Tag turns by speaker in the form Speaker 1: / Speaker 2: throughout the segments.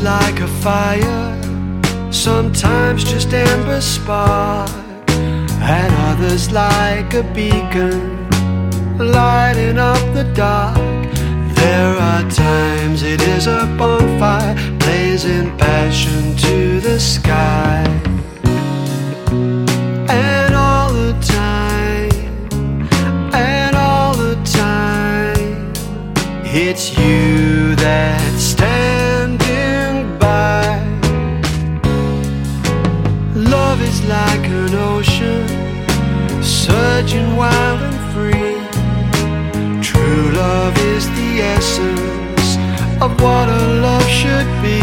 Speaker 1: like a fire, sometimes just amber spark, and others like a beacon, lighting up the dark. There are times it is a bonfire, blazing passion to the sky. And all the time, and all the time, it's you surging wild and free. True love is the essence of what a love should be,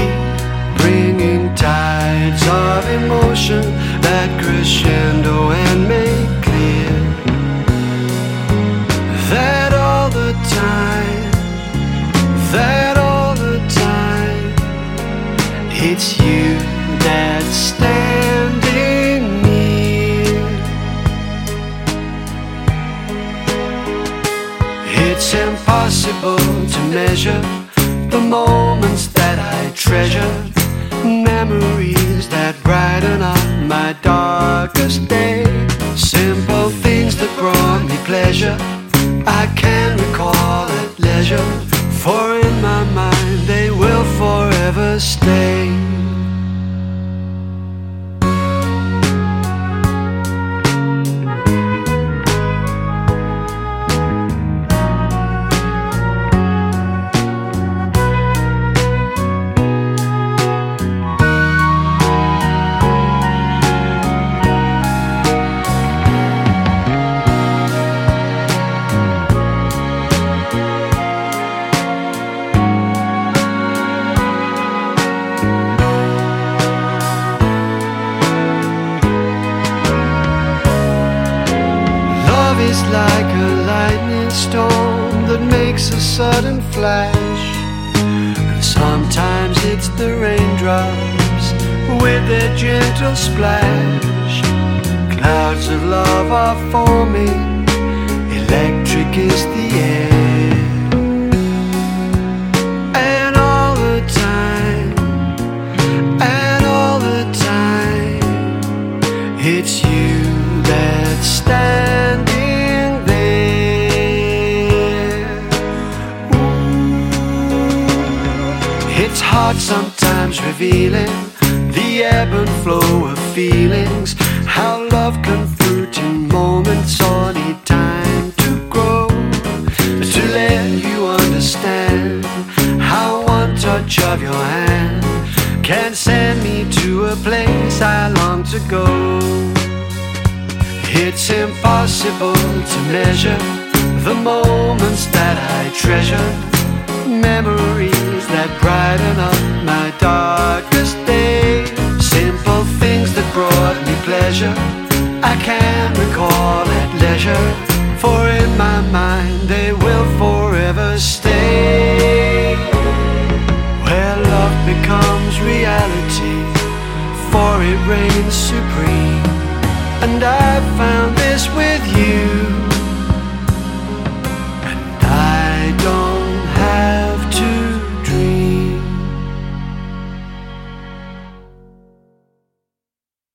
Speaker 1: bringing tides of emotion that crescendo and make clear that all the time, that all the time, it's you that standing It's impossible to measure the moments that I treasure, memories that brighten up my darkest day. Simple things that brought me pleasure, I can recall at leisure, for in my is like a lightning storm that makes a sudden flash. Sometimes it's the raindrops with their gentle splash. Clouds of love are forming, electric is the air. And all the time, and all the time. It's you that standing It's hard sometimes revealing the ebb and flow of feelings. How love can fruit in moments or need time to grow. To let you understand how one touch of your hand can send me to a place I long to go. It's impossible to measure the moments that I treasure, pleasure, I can recall at leisure, for in my mind they will forever stay.